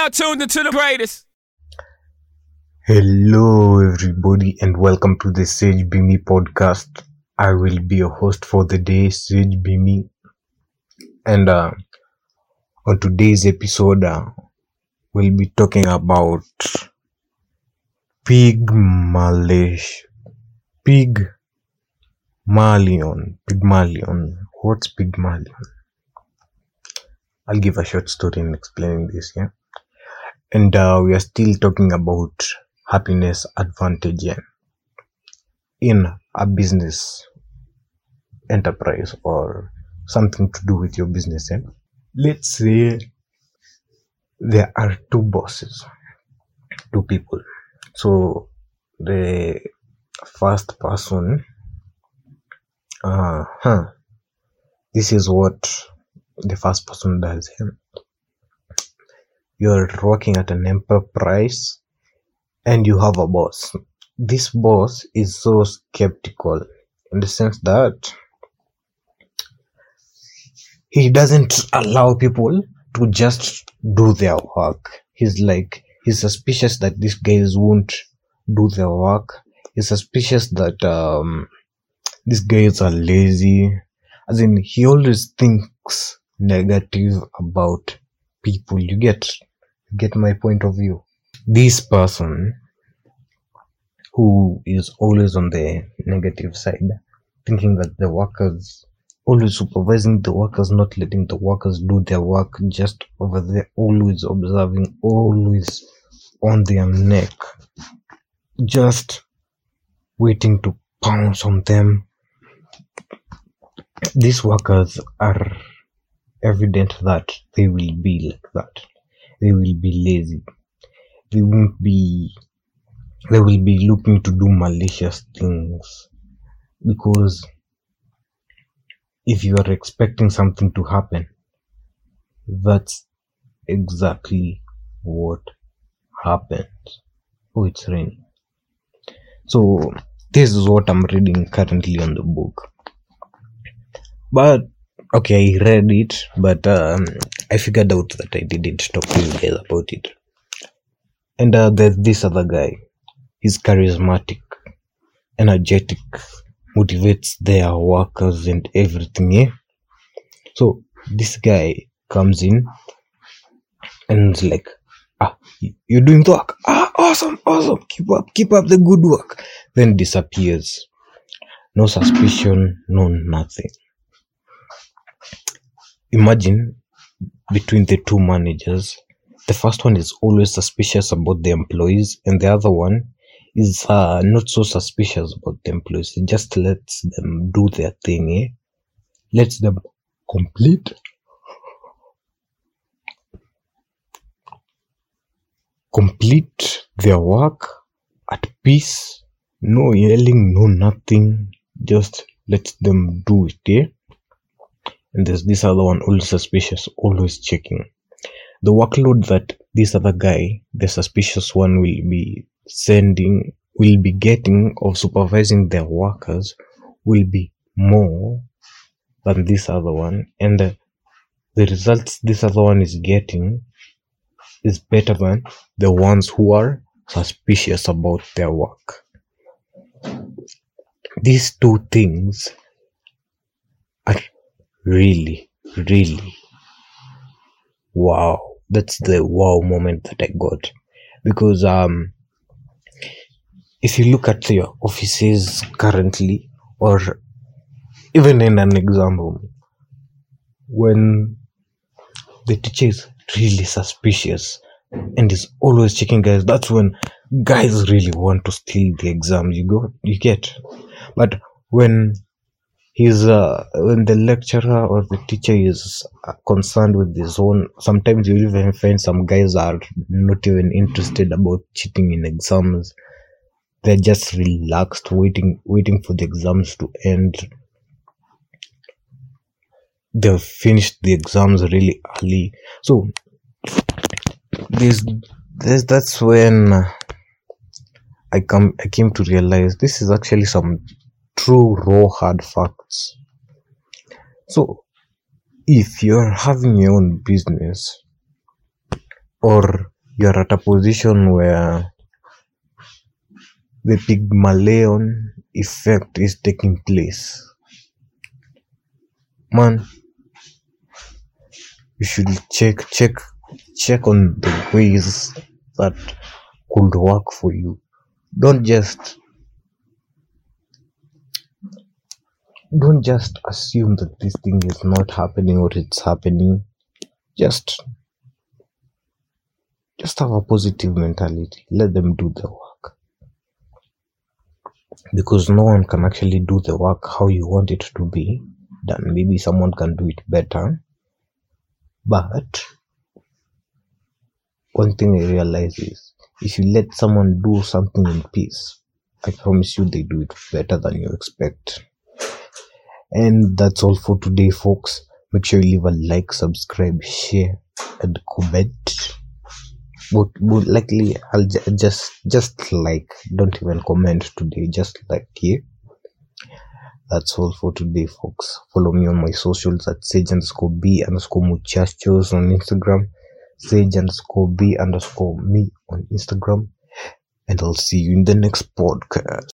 now tuned into the greatest. Hello, everybody, and welcome to the Sage Be Me podcast. I will be your host for the day, Sage Be Me. And uh, on today's episode, uh, we'll be talking about Pygmalish. Pygmalion. Pygmalion. What's Pygmalion? I'll give a short story in explaining this, yeah? And uh, we are still talking about happiness advantage in a business enterprise or something to do with your business. Yeah? Let's say there are two bosses, two people. So the first person, uh huh, this is what the first person does. yeah. You're working at an enterprise and you have a boss. This boss is so skeptical in the sense that he doesn't allow people to just do their work. He's like, he's suspicious that these guys won't do their work. He's suspicious that um, these guys are lazy. As in, he always thinks negative about people. You get, get my point of view. This person who is always on the negative side, thinking that the workers always supervising the workers, not letting the workers do their work, just over there, always observing, always on their neck, just waiting to pounce on them. These workers are evident that they will be like that. They will be lazy. They won't be they will be looking to do malicious things. Because if you are expecting something to happen that's exactly what happened oh it's raining. So this is what i'm reading currently on the book. But okay i read it but um, i figured out that i didn't talk to you guys about it. And uh, there's this other guy. He's charismatic energetic motivates their workers and everything yeah? So this guy comes in and like ah you're doing the work. Ah awesome awesome. Keep up keep up the good work. Then disappears. No suspicion no nothing. Imagine between the two managers. The first one is always suspicious about the employees and the other one is uh, not so suspicious about the employees. Just lets them do their thing eh? lets them complete. Complete their work at peace. No yelling no nothing. Just let them do it eh? And there's this other one always suspicious always checking. The workload that this other guy the suspicious one will be sending will be getting of supervising their workers will be more than this other one. And the, the results this other one is getting is better than the ones who are suspicious about their work. These two things are really really. Wow. That's the wow moment that i got. Because um if you look at your offices currently or even in an example when the teacher is really suspicious and is always checking guys that's when guys really want to steal the exam you go you get. But when he's uh, when the lecturer or the teacher is uh, concerned with his own sometimes you even find some guys are not even interested about cheating in exams. They're just relaxed waiting waiting for the exams to end. They've finished the exams really early. So this this that's when i come i came to realize this is actually some true raw hard facts so if you're having your own business or you're at a position where the Pygmalion effect is taking place, man, you should check check check on the ways that could work for you. Don't just don't just assume that this thing is not happening or it's happening. Just just have a positive mentality. Let them do the work. Because no one can actually do the work how you want it to be done. Maybe someone can do it better. But one thing I realize is if you let someone do something in peace, I promise you they do it better than you expect. And that's all for today, folks. Make sure you leave a like, subscribe, share, and comment. But, but likely, I'll ju- just just like. Don't even comment today. Just like here. That's all for today, folks. Follow me on my socials at sage underscore b underscore muchachos on Instagram, sage underscore b underscore me on Instagram, and I'll see you in the next podcast.